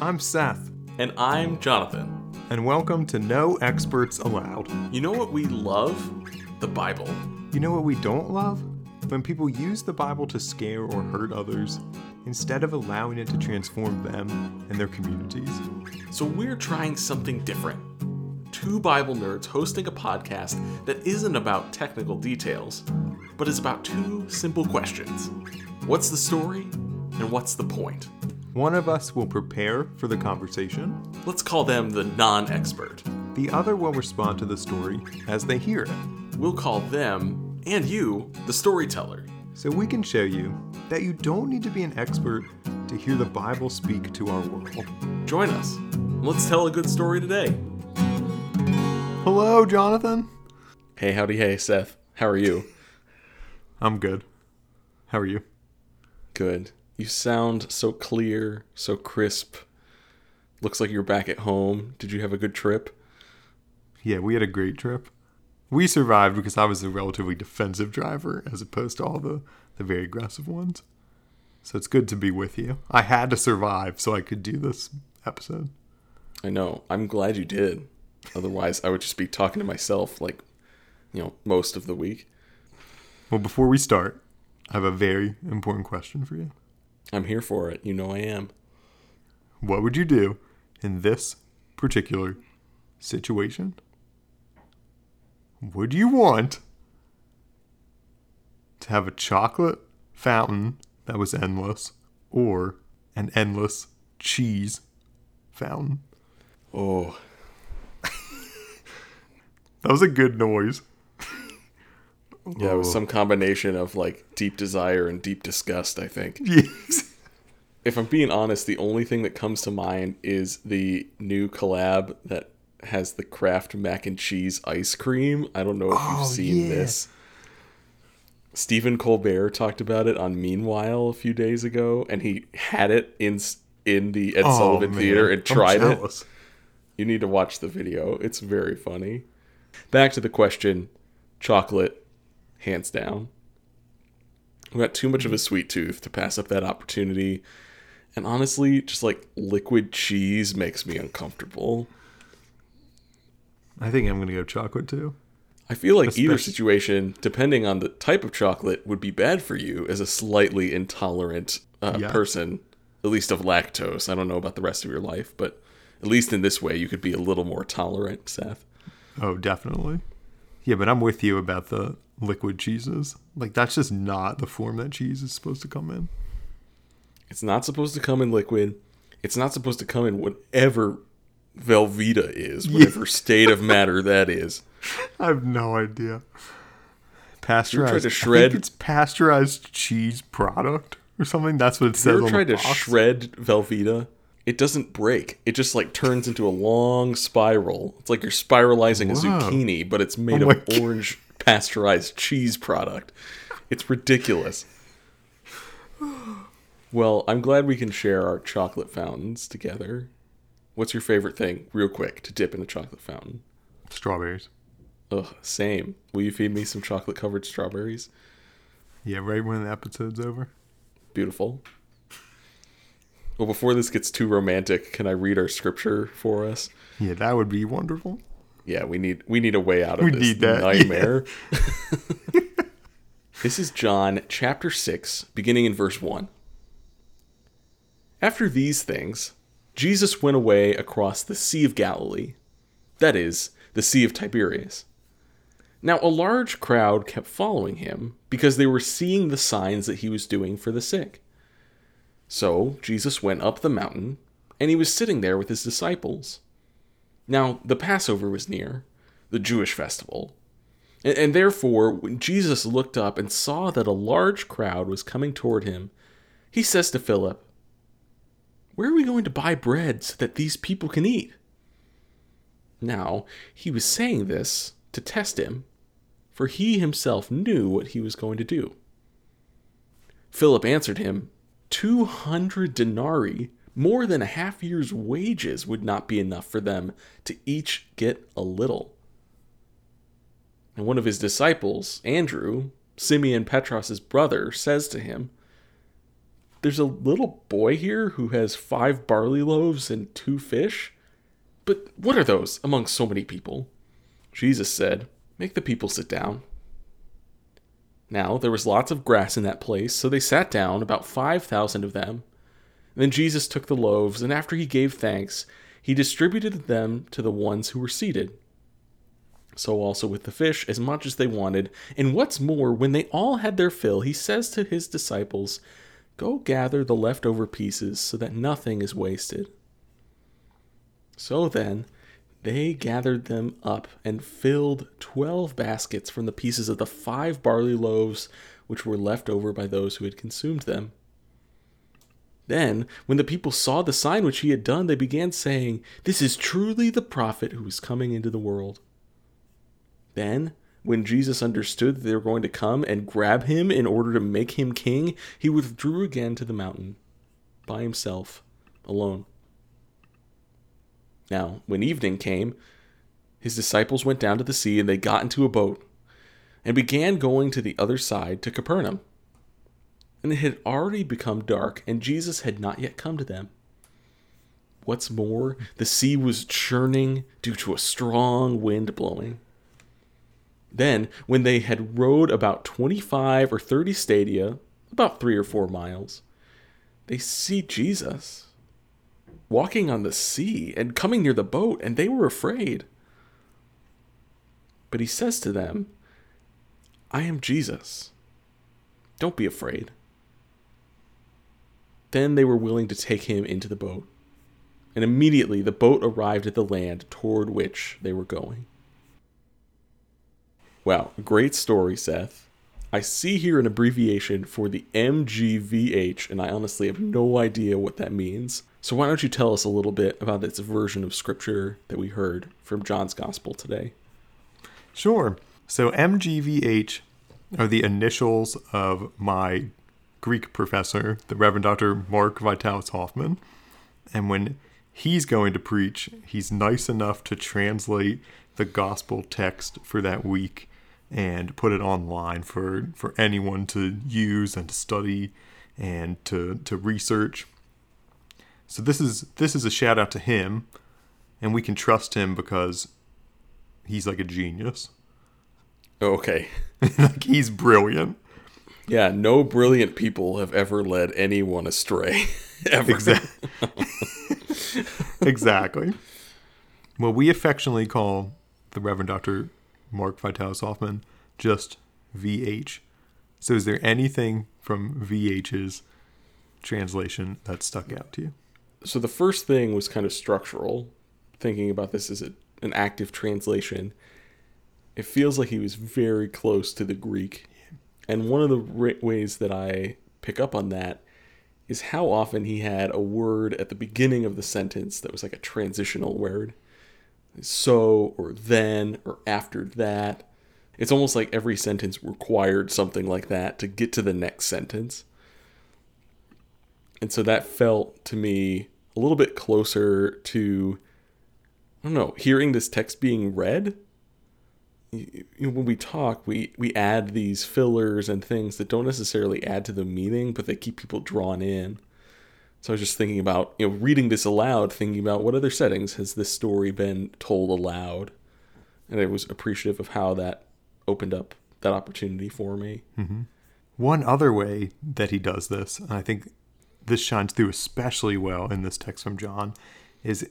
I'm Seth, And I'm Jonathan. and welcome to No Experts Allowed. You know what we love? The Bible. You know what we don't love? When people use the Bible to scare or hurt others instead of allowing it to transform them and their communities. So we're trying something different. Two Bible nerds hosting a podcast that isn't about technical details, but is about two simple questions What's the story? And what's the point? One of us will prepare for the conversation, Let's call them the non expert. the other will respond to the story as they hear it. We'll call them, and you, the storyteller. So we can show you that you don't need to be an expert to hear the Bible speak to our world. Join us. Let's tell a good story today. Hello, Jonathan. Hey, howdy, hey, Seth. How are you? I'm good. How are you? Good. You sound so clear, so crisp. Looks like you're back at home. Did you have a good trip? Yeah, we had a great trip. We survived because I was a relatively defensive driver as opposed to all the, the very aggressive ones. So it's good to be with you. I had to survive so I could do this episode. I know. I'm glad you did. Otherwise, I would just be talking to myself like, you know, most of the week. Well, before we start, I have a very important question for you. I'm here for it. You know I am. What would you do in this particular situation? Would you want to have a chocolate fountain that was endless or an endless cheese fountain? Oh, That was a good noise. Yeah, it was some combination of like deep desire and deep disgust, I think. Yes. If I'm being honest, the only thing that comes to mind is the new collab that has the Kraft mac and cheese ice cream. I don't know if Oh, you've seen yeah. this. Stephen Colbert talked about it on Meanwhile a few days ago, and he had it in in the Ed Oh, Sullivan man. Theater and tried it. You need to watch the video. It's very funny. Back to the question chocolate, hands down. I've got too much of a sweet tooth to pass up that opportunity. And honestly, just like liquid cheese makes me uncomfortable. I think I'm going to go chocolate too. I feel like either situation, depending on the type of chocolate, would be bad for you as a slightly intolerant uh, Yeah. person, at least of lactose. I don't know about the rest of your life, but at least in this way, you could be a little more tolerant, Seth. Oh, definitely. Yeah, but I'm with you about the liquid cheeses. Like, that's just not the form that cheese is supposed to come in. It's not supposed to come in liquid. It's not supposed to come in whatever Velveeta is, whatever state of matter that is. I have no idea. Pasteurized. to I shred- think it's pasteurized cheese product or something. That's what it You says ever tried the to box. shred Velveeta? It doesn't break. It just like turns into a long spiral. It's like you're spiralizing a zucchini, but it's made Oh of God. orange pasteurized cheese product. It's ridiculous. Well, I'm glad we can share our chocolate fountains together. What's your favorite thing, real quick, to dip in a chocolate fountain? Strawberries. Ugh, same. Will you feed me some chocolate covered strawberries? Yeah, right when the episode's over. Beautiful. Well, before this gets too romantic, can I read our scripture for us? Yeah, that would be wonderful. Yeah, we need we need a way out of We this nightmare. this is John chapter 6, beginning in verse 1. After these things, Jesus went away across the Sea of Galilee, that is, the Sea of Tiberias. Now, a large crowd kept following him because they were seeing the signs that he was doing for the sick. So, Jesus went up the mountain, and he was sitting there with his disciples. Now, the Passover was near, the Jewish festival. And, and therefore, when Jesus looked up and saw that a large crowd was coming toward him, he says to Philip, Where are we going to buy bread so that these people can eat? Now, he was saying this to test him, for he himself knew what he was going to do. Philip answered him, Two hundred denarii, more than a half year's wages, would not be enough for them to each get a little. And one of his disciples, Andrew, Simeon Petros' brother, says to him, there's a little boy here who has five barley loaves and two fish. But what are those among so many people? Jesus said, Make the people sit down. Now there was lots of grass in that place, so they sat down, about five thousand of them. then Jesus took the loaves, and after he gave thanks, he distributed them to the ones who were seated. So also with the fish, as much as they wanted. And what's more, when they all had their fill, he says to his disciples, Go gather the leftover pieces so that nothing is wasted. So then, they gathered them up and filled twelve baskets from the pieces of the five barley loaves which were left over by those who had consumed them. Then, when the people saw the sign which he had done, they began saying, This is truly the prophet who is coming into the world. Then, when Jesus understood that they were going to come and grab him in order to make him king, he withdrew again to the mountain by himself, alone. Now, when evening came, his disciples went down to the sea and they got into a boat and began going to the other side to Capernaum. And it had already become dark, and Jesus had not yet come to them. What's more, the sea was churning due to a strong wind blowing. Then, when they had rowed about 25 or 30 stadia, about three or four miles, they see Jesus walking on the sea and coming near the boat, and they were afraid. But he says to them, I am Jesus. Don't be afraid. Then they were willing to take him into the boat, and immediately the boat arrived at the land toward which they were going. Wow, great story, Seth. I see here an abbreviation for the MGVH, and I honestly have no idea what that means. So, why don't you tell us a little bit about this version of scripture that we heard from John's Gospel today? Sure. So, MGVH are the initials of my Greek professor, the Reverend Dr. Mark Vitalis Hoffman. And when he's going to preach, he's nice enough to translate the gospel text for that week and put it online for, for anyone to use and to study and to, to research. So this is this is a shout out to him, and we can trust him because he's like a genius. Oh, okay. like he's brilliant. Yeah, no brilliant people have ever led anyone astray. ever. Exactly. exactly. Well, we affectionately call the Reverend Dr. Mark Vitalis Hoffman just VH. So, is there anything from VH's translation that stuck out to you? So, the first thing was kind of structural, thinking about this as a, an active translation. It feels like he was very close to the Greek. And one of the ways that I pick up on that is how often he had a word at the beginning of the sentence that was like a transitional word. So, or then, or after that. It's almost like every sentence required something like that to get to the next sentence. And so that felt to me a little bit closer to, I don't know, hearing this text being read. When we talk, we, we add these fillers and things that don't necessarily add to the meaning, but they keep people drawn in. So I was just thinking about, you know, reading this aloud, thinking about what other settings has this story been told aloud. And I was appreciative of how that opened up that opportunity for me. Mm-hmm. One other way that he does this, and I think this shines through especially well in this text from John, is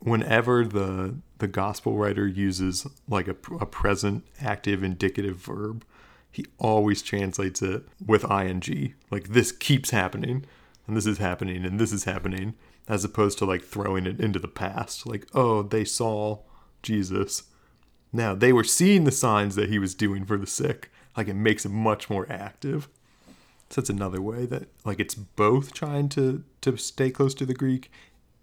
whenever the the gospel writer uses like a, a present active indicative verb, he always translates it with ing. Like this keeps happening, and this is happening, and this is happening, as opposed to like throwing it into the past. Like, oh, they saw Jesus now, they were seeing the signs that he was doing for the sick. Like, it makes it much more active. So that's another way that, like, it's both trying to, to stay close to the Greek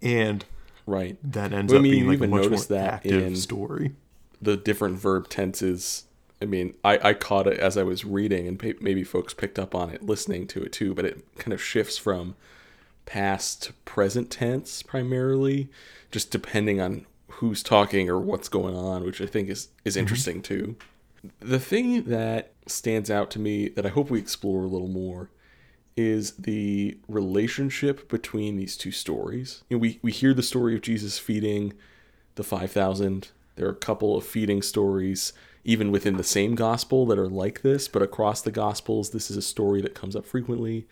and right that ends well, up I mean, being like a much more that active story. The different verb tenses. I mean, I, I caught it as I was reading, and maybe folks picked up on it listening to it too, but it kind of shifts from past to present tense primarily, just depending on who's talking or what's going on, which I think is is mm-hmm. interesting too. The thing that stands out to me that I hope we explore a little more is the relationship between these two stories. You know, we, we hear the story of Jesus feeding the 5,000. There are a couple of feeding stories, even within the same gospel, that are like this, but across the gospels, this is a story that comes up frequently.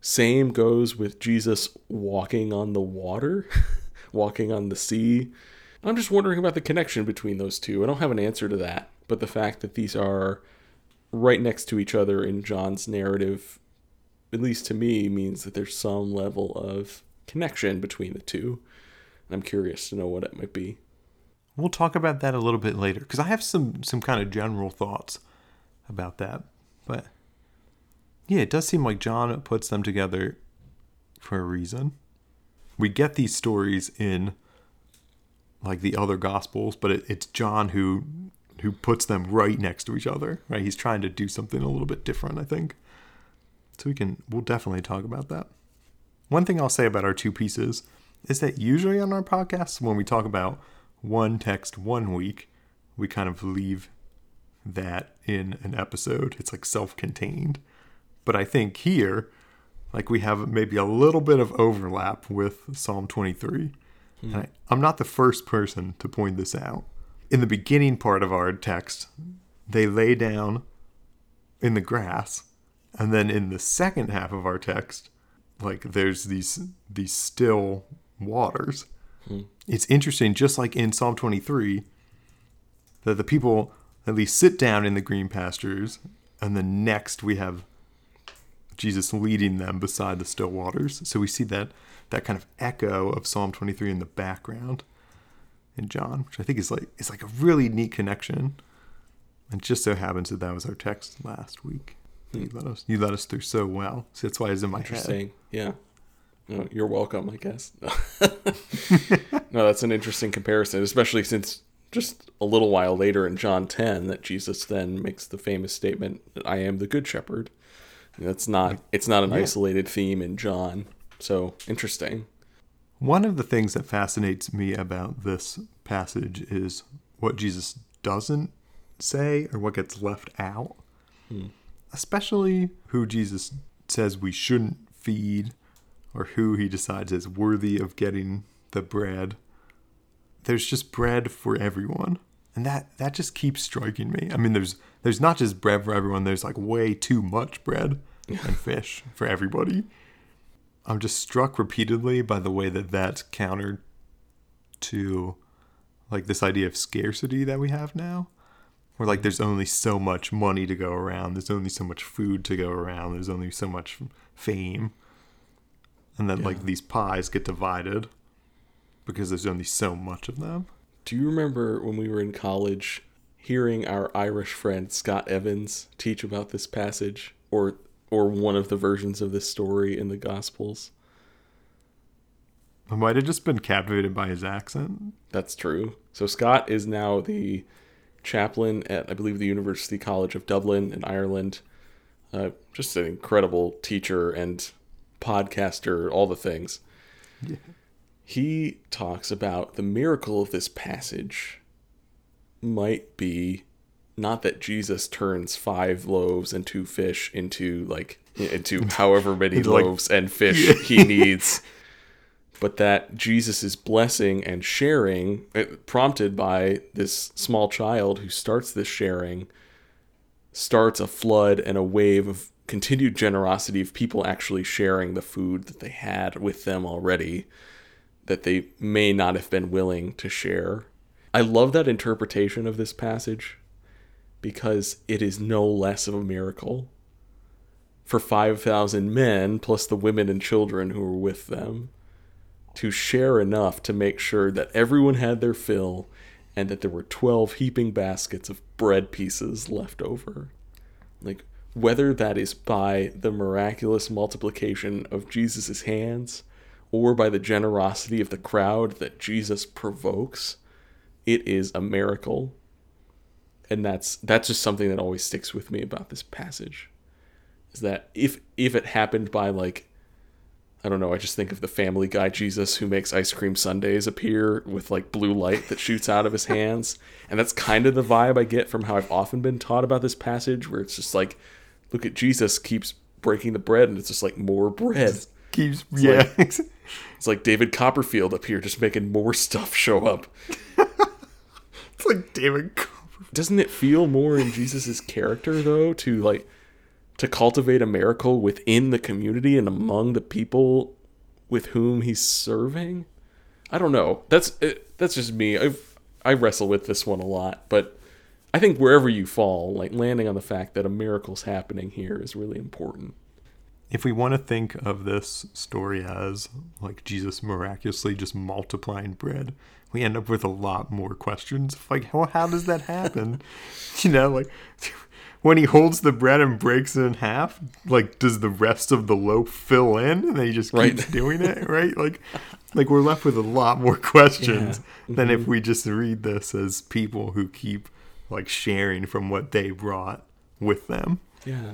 Same goes with Jesus walking on the water, walking on the sea. I'm just wondering about the connection between those two. I don't have an answer to that, but the fact that these are right next to each other in John's narrative at least to me, means that there's some level of connection between the two. And I'm curious to know what it might be. We'll talk about that a little bit later because I have some some kind of general thoughts about that. But yeah, it does seem like John puts them together for a reason. We get these stories in like the other gospels, but it, it's John who who puts them right next to each other. Right? He's trying to do something a little bit different, I think. So we can we'll definitely talk about that. One thing I'll say about our two pieces is that usually on our podcasts when we talk about one text one week, we kind of leave that in an episode. It's like self-contained. But I think here like we have maybe a little bit of overlap with Psalm 23. Hmm. I, I'm not the first person to point this out. In the beginning part of our text, they lay down in the grass and then in the second half of our text, like there's these these still waters. Hmm. It's interesting, just like in Psalm 23, that the people at least sit down in the green pastures, and then next we have Jesus leading them beside the still waters. So we see that that kind of echo of Psalm 23 in the background in John, which I think is like is like a really neat connection. And just so happens that that was our text last week. You let us you let us through so well. So that's why it's in my interesting. head. Yeah. No, you're welcome, I guess. no, that's an interesting comparison, especially since just a little while later in John 10 that Jesus then makes the famous statement that I am the good shepherd. And that's not it's not an yeah. isolated theme in John. So, interesting. One of the things that fascinates me about this passage is what Jesus doesn't say or what gets left out. Hmm especially who Jesus says we shouldn't feed or who he decides is worthy of getting the bread. There's just bread for everyone. And that that just keeps striking me. I mean there's there's not just bread for everyone, there's like way too much bread and fish for everybody. I'm just struck repeatedly by the way that that's countered to like this idea of scarcity that we have now where like there's only so much money to go around there's only so much food to go around there's only so much fame and then yeah. like these pies get divided because there's only so much of them do you remember when we were in college hearing our irish friend scott evans teach about this passage or or one of the versions of this story in the gospels I might have just been captivated by his accent. That's true. So Scott is now the chaplain at, I believe, the University College of Dublin in Ireland. Uh, just an incredible teacher and podcaster, all the things. Yeah. He talks about the miracle of this passage might be not that Jesus turns five loaves and two fish into like into however many loaves like, and fish yeah. he needs but that Jesus' is blessing and sharing, uh, prompted by this small child who starts this sharing, starts a flood and a wave of continued generosity of people actually sharing the food that they had with them already that they may not have been willing to share. I love that interpretation of this passage because it is no less of a miracle for 5,000 men plus the women and children who were with them to share enough to make sure that everyone had their fill and that there were 12 heaping baskets of bread pieces left over. Like, whether that is by the miraculous multiplication of Jesus' hands or by the generosity of the crowd that Jesus provokes, it is a miracle. And that's that's just something that always sticks with me about this passage. Is that if if it happened by like I don't know. I just think of the Family Guy Jesus who makes ice cream sundaes appear with like blue light that shoots out of his hands, and that's kind of the vibe I get from how I've often been taught about this passage, where it's just like, look at Jesus keeps breaking the bread, and it's just like more bread. Keeps yeah. It's like David Copperfield up here just making more stuff show up. it's like David. Copperfield. Doesn't it feel more in Jesus's character though to like to cultivate a miracle within the community and among the people with whom he's serving? I don't know. That's it, that's just me. I I wrestle with this one a lot, but I think wherever you fall, like landing on the fact that a miracle's happening here is really important. If we want to think of this story as like Jesus miraculously just multiplying bread, we end up with a lot more questions. Like, how, how does that happen? you know, like when he holds the bread and breaks it in half, like does the rest of the loaf fill in and then he just keeps Right. doing it, right? Like like we're left with a lot more questions Yeah. than if mm-hmm. we just read this as people who keep like sharing from what they brought with them. Yeah.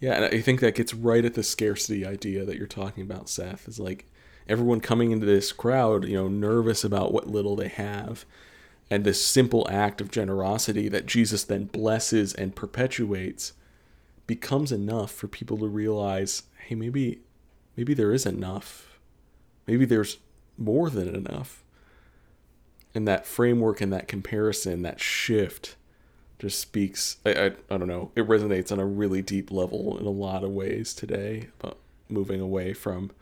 Yeah, and I think that gets right at the scarcity idea that you're talking about, Seth. Is like everyone coming into this crowd, you know, nervous about what little they have. And this simple act of generosity that Jesus then blesses and perpetuates becomes enough for people to realize, hey, maybe maybe there is enough. Maybe there's more than enough. And that framework and that comparison, that shift just speaks I, I I don't know it resonates on a really deep level in a lot of ways today about moving away from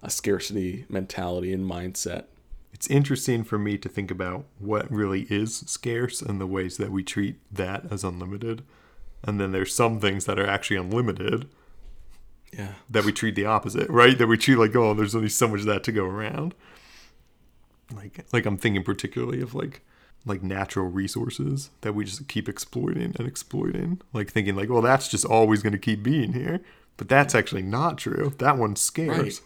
a scarcity mentality and mindset It's interesting for me to think about what really is scarce and the ways that we treat that as unlimited. And then there's some things that are actually unlimited yeah that we treat the opposite, right? That we treat like, oh, there's only so much of that to go around. Like like I'm thinking particularly of like like natural resources that we just keep exploiting and exploiting. Like thinking like, well, that's just always gonna keep being here. But that's actually not true. That one's scarce. Right.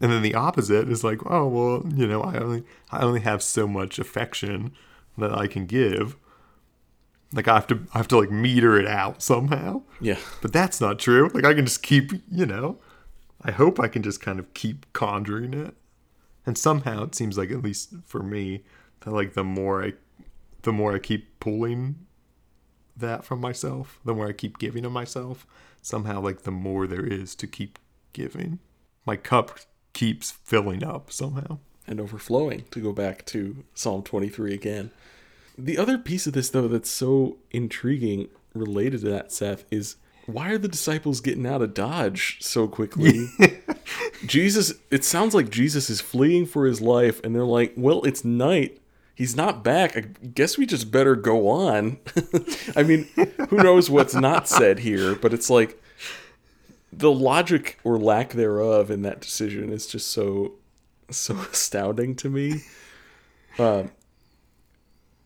And then the opposite is like, oh well, you know, I only I only have so much affection that I can give. Like I have to I have to like meter it out somehow. yeah But that's not true. Like I can just keep, you know, I hope I can just kind of keep conjuring it. And somehow it seems like at least for me that like the more I the more I keep pulling that from myself, the more I keep giving of myself, somehow like the more there is to keep giving. My cup keeps filling up somehow. and overflowing to go back to psalm 23 again the other piece of this though that's so intriguing related to that seth is why are the disciples getting out of dodge so quickly jesus it sounds like jesus is fleeing for his life and they're like well it's night he's not back i guess we just better go on i mean who knows what's not said here but it's like the logic or lack thereof in that decision is just so so astounding to me um,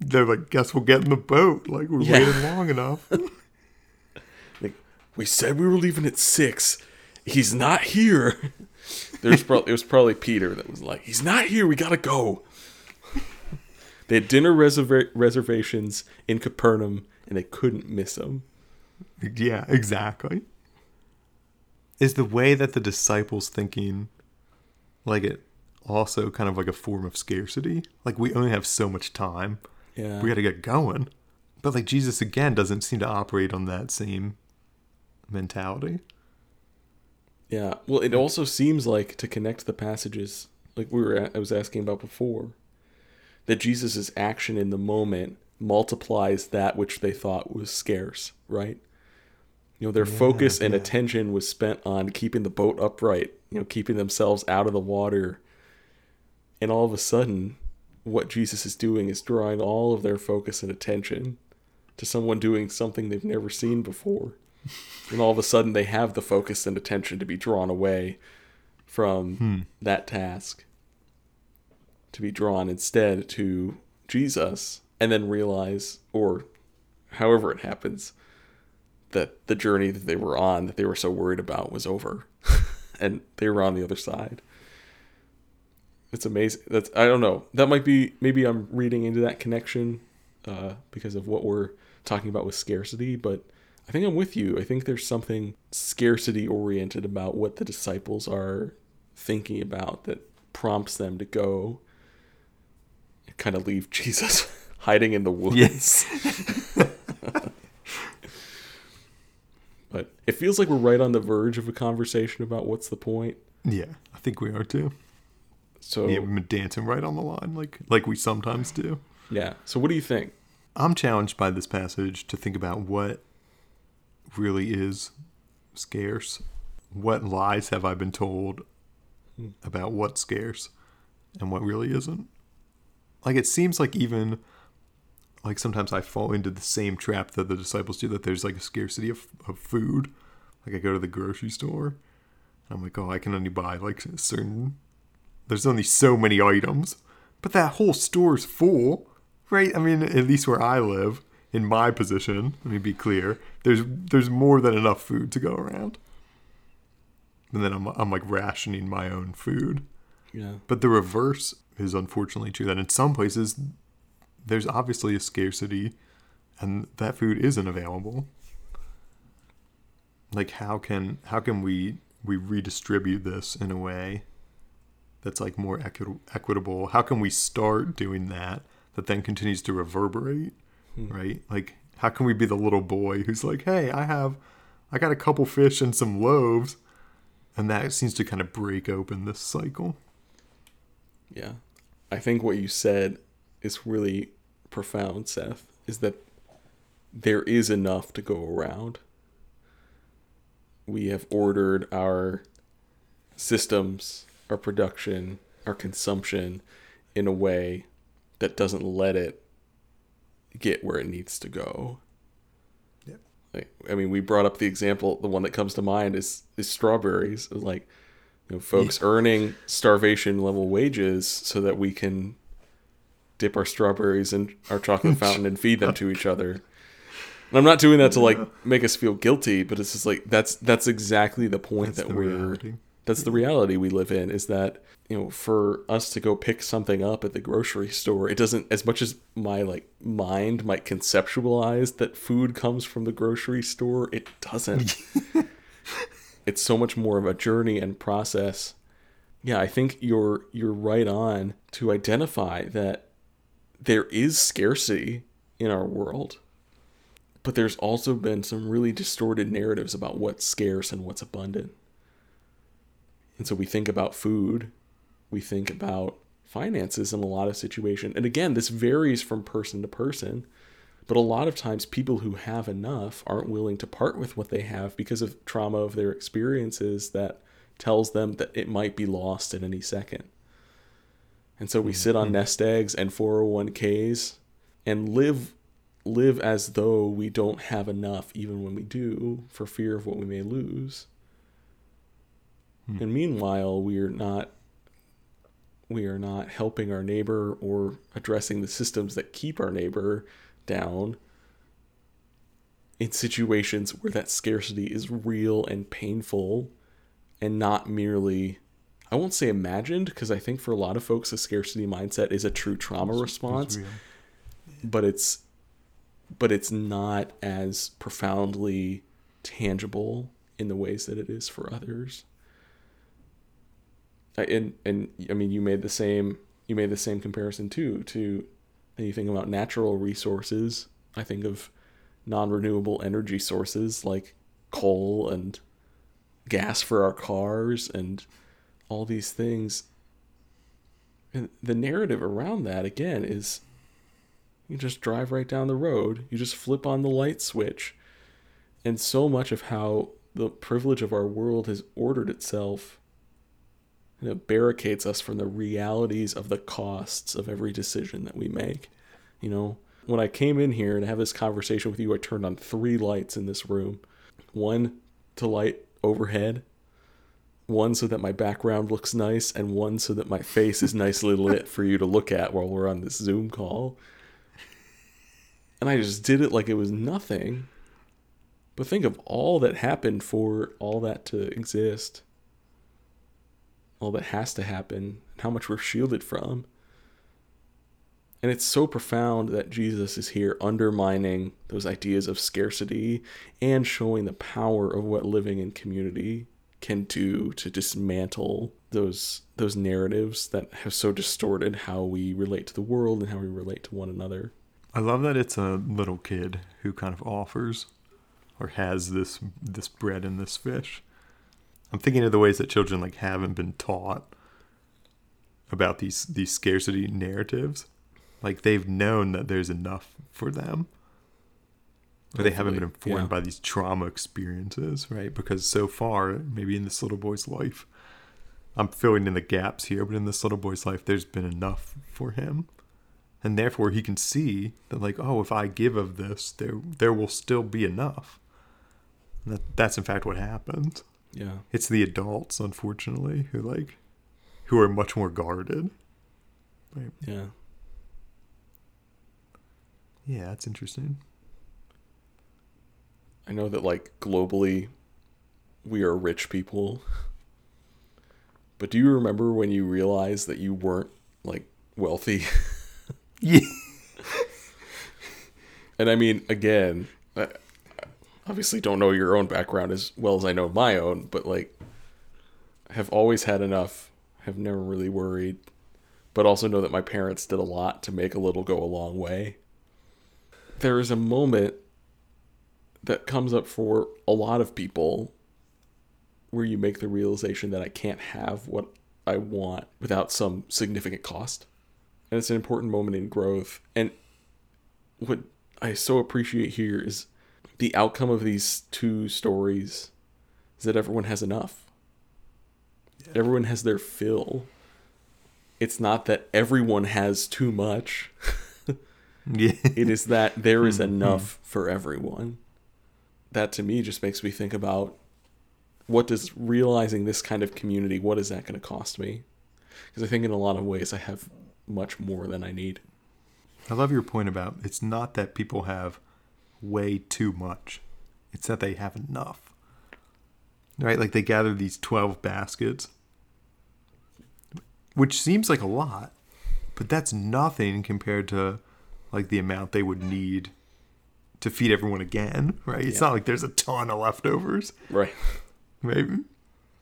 They're like, guess we'll get in the boat. Like we're Yeah. waiting long enough. like we said we were leaving at six he's not here there's probably it was probably peter that was like he's not here we gotta go they had dinner reserva- reservations in capernaum and they couldn't miss him Yeah, exactly. Is the way that the disciples thinking like it also kind of like a form of scarcity? Like we only have so much time. yeah We got to get going. But like Jesus again doesn't seem to operate on that same mentality. Yeah. Well, it also seems like to connect the passages, like we were, I was asking about before, that Jesus' action in the moment multiplies that which they thought was scarce, right? You know, their focus and yeah. attention was spent on keeping the boat upright, you know, keeping themselves out of the water. And all of a sudden, what Jesus is doing is drawing all of their focus and attention to someone doing something they've never seen before. And all of a sudden, they have the focus and attention to be drawn away from that task, to be drawn instead to Jesus, and then realize, or however it happens, that the journey that they were on, that they were so worried about, was over, and they were on the other side. It's amazing. That's I don't know. That might be maybe I'm reading into that connection uh, because of what we're talking about with scarcity, but I think I'm with you. I think there's something scarcity oriented about what the disciples are thinking about that prompts them to go and kind of leave Jesus hiding in the woods. Yes. But it feels like we're right on the verge of a conversation about what's the point. Yeah, I think we are too. So Yeah, we've been dancing right on the line, like like we sometimes do. yeah. So what do you think? I'm challenged by this passage to think about what really is scarce. What lies have I been told about what's scarce and what really isn't? Like it seems like even like sometimes I fall into the same trap that the disciples do that there's like a scarcity of, of food. Like I go to the grocery store I'm like, oh, I can only buy like certain there's only so many items. But that whole store's full. Right? I mean, at least where I live, in my position, let me be clear, there's there's more than enough food to go around. And then I'm I'm like rationing my own food. Yeah. But the reverse is unfortunately true that in some places there's obviously a scarcity and that food isn't available. Like how can how can we we redistribute this in a way that's like more equi- equitable? How can we start doing that that then continues to reverberate, Hmm. right? Like how can we be the little boy who's like, "Hey, I have I got a couple fish and some loaves." And that seems to kind of break open this cycle. Yeah. I think what you said is really profound, Seth, is that there is enough to go around. We have ordered our systems, our production, our consumption in a way that doesn't let it get where it needs to go. Yep. Like, I mean, we brought up the example. The one that comes to mind is is strawberries. Like, you know, folks earning starvation level wages so that we can dip our strawberries in our chocolate fountain and feed them to each other. And I'm not doing that to like make us feel guilty, but it's just like that's that's exactly the point That's that the we're reality. That's the reality we live in is that you know for us to go pick something up at the grocery store it doesn't as much as my like mind might conceptualize that food comes from the grocery store it doesn't. It's so much more of a journey and process. Yeah i think you're you're right on to identify that there is scarcity in our world but there's also been some really distorted narratives about what's scarce and what's abundant and so we think about food, we think about finances in a lot of situations. And again, this varies from person to person, but a lot of times people who have enough aren't willing to part with what they have because of trauma of their experiences that tells them that it might be lost at any second. And so we sit on mm-hmm. nest eggs and 401ks and live live as though we don't have enough even when we do for fear of what we may lose. And meanwhile, we are not we are not helping our neighbor or addressing the systems that keep our neighbor down in situations where that scarcity is real and painful and not merely I won't say imagined because I think for a lot of folks the scarcity mindset is a true trauma response. It's but it's but it's not as profoundly tangible in the ways that it is for others. And and I mean you made the same you made the same comparison too to you think about natural resources. I think of non-renewable energy sources like coal and gas for our cars and all these things. And the narrative around that again is you just drive right down the road. You just flip on the light switch. And so much of how the privilege of our world has ordered itself you know, barricades us from the realities of the costs of every decision that we make. You know, when I came in here and have this conversation with you, I turned on three lights in this room. One to light overhead, one so that my background looks nice, and one so that my face is nicely lit for you to look at while we're on this Zoom call. And I just did it like it was nothing. But think of all that happened for all that to exist. All that has to happen, and how much we're shielded from. And it's so profound that Jesus is here undermining those ideas of scarcity and showing the power of what living in community can do to dismantle those those narratives that have so distorted how we relate to the world and how we relate to one another. I love that it's a little kid who kind of offers or has this this bread and this fish. I'm thinking of the ways that children like haven't been taught about these these scarcity narratives. Like they've known that there's enough for them. Or they haven't been informed yeah. by these trauma experiences, right? Because so far, maybe in this little boy's life, I'm filling in the gaps here, but in this little boy's life, there's been enough for him. And therefore, he can see that, like, oh, if I give of this, there there will still be enough. And that, that's in fact what happens. Yeah. It's the adults, unfortunately, who like, who are much more guarded. Right. Yeah. Yeah, that's interesting. I know that like globally we are rich people. But do you remember when you realized that you weren't like wealthy? Yeah. And I mean, again, obviously don't know your own background as well as I know my own, but like, have always had enough, have never really worried, but also know that my parents did a lot to make a little go a long way. There is a moment that comes up for a lot of people where you make the realization that I can't have what I want without some significant cost. And it's an important moment in growth. And what I so appreciate here is the outcome of these two stories is that everyone has enough. Everyone has their fill. It's not that everyone has too much. Yeah. It is that there is hmm. Hmm. enough for everyone. That to me just makes me think about what does realizing this kind of community, what is that going to cost me? Because I think in a lot of ways I have much more than I need. I love your point about it's not that people have way too much. It's that they have enough. Right? Like they gather these 12 baskets, which seems like a lot, but that's nothing compared to like the amount they would need to feed everyone again, right? It's Yeah. not like there's a ton of leftovers, Right. right?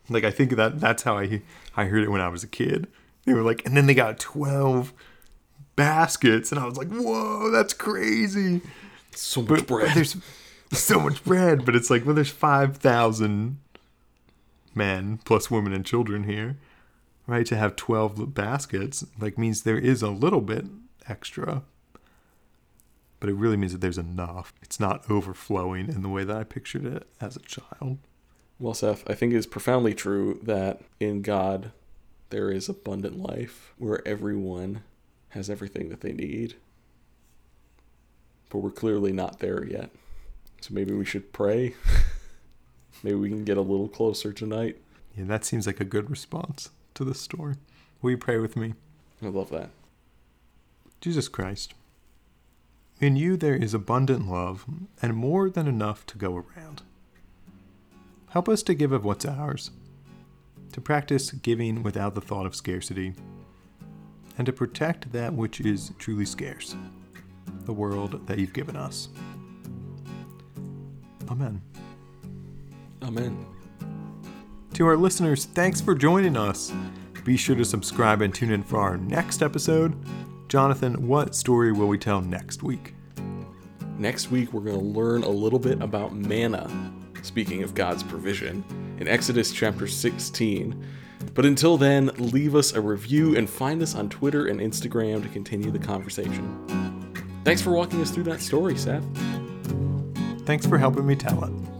Like I think that that's how I I heard it when I was a kid. They were like, and then they got 12 baskets, and I was like, whoa, that's crazy. So much But, bread. but there's so much bread, but it's like, well, there's 5,000 men plus women and children here, right? To have 12 baskets, like, means there is a little bit extra, but it really means that there's enough. It's not overflowing in the way that I pictured it as a child. Well, Seth, I think it is profoundly true that in God there is abundant life where everyone has everything that they need. But we're clearly not there yet. So maybe we should pray. maybe we can get a little closer tonight. Yeah, that seems like a good response to this story. Will you pray with me? I love that. Jesus Christ, in you there is abundant love and more than enough to go around. Help us to give of what's ours, to practice giving without the thought of scarcity, and to protect that which is truly scarce, the world that you've given us. Amen. Amen. To our listeners, thanks for joining us. Be sure to subscribe and tune in for our next episode. Jonathan, what story will we tell next week? Next week, we're going to learn a little bit about manna, speaking of God's provision, in Exodus chapter 16. But until then, leave us a review and find us on Twitter and Instagram to continue the conversation. Thanks for walking us through that story, Seth. Thanks for helping me tell it.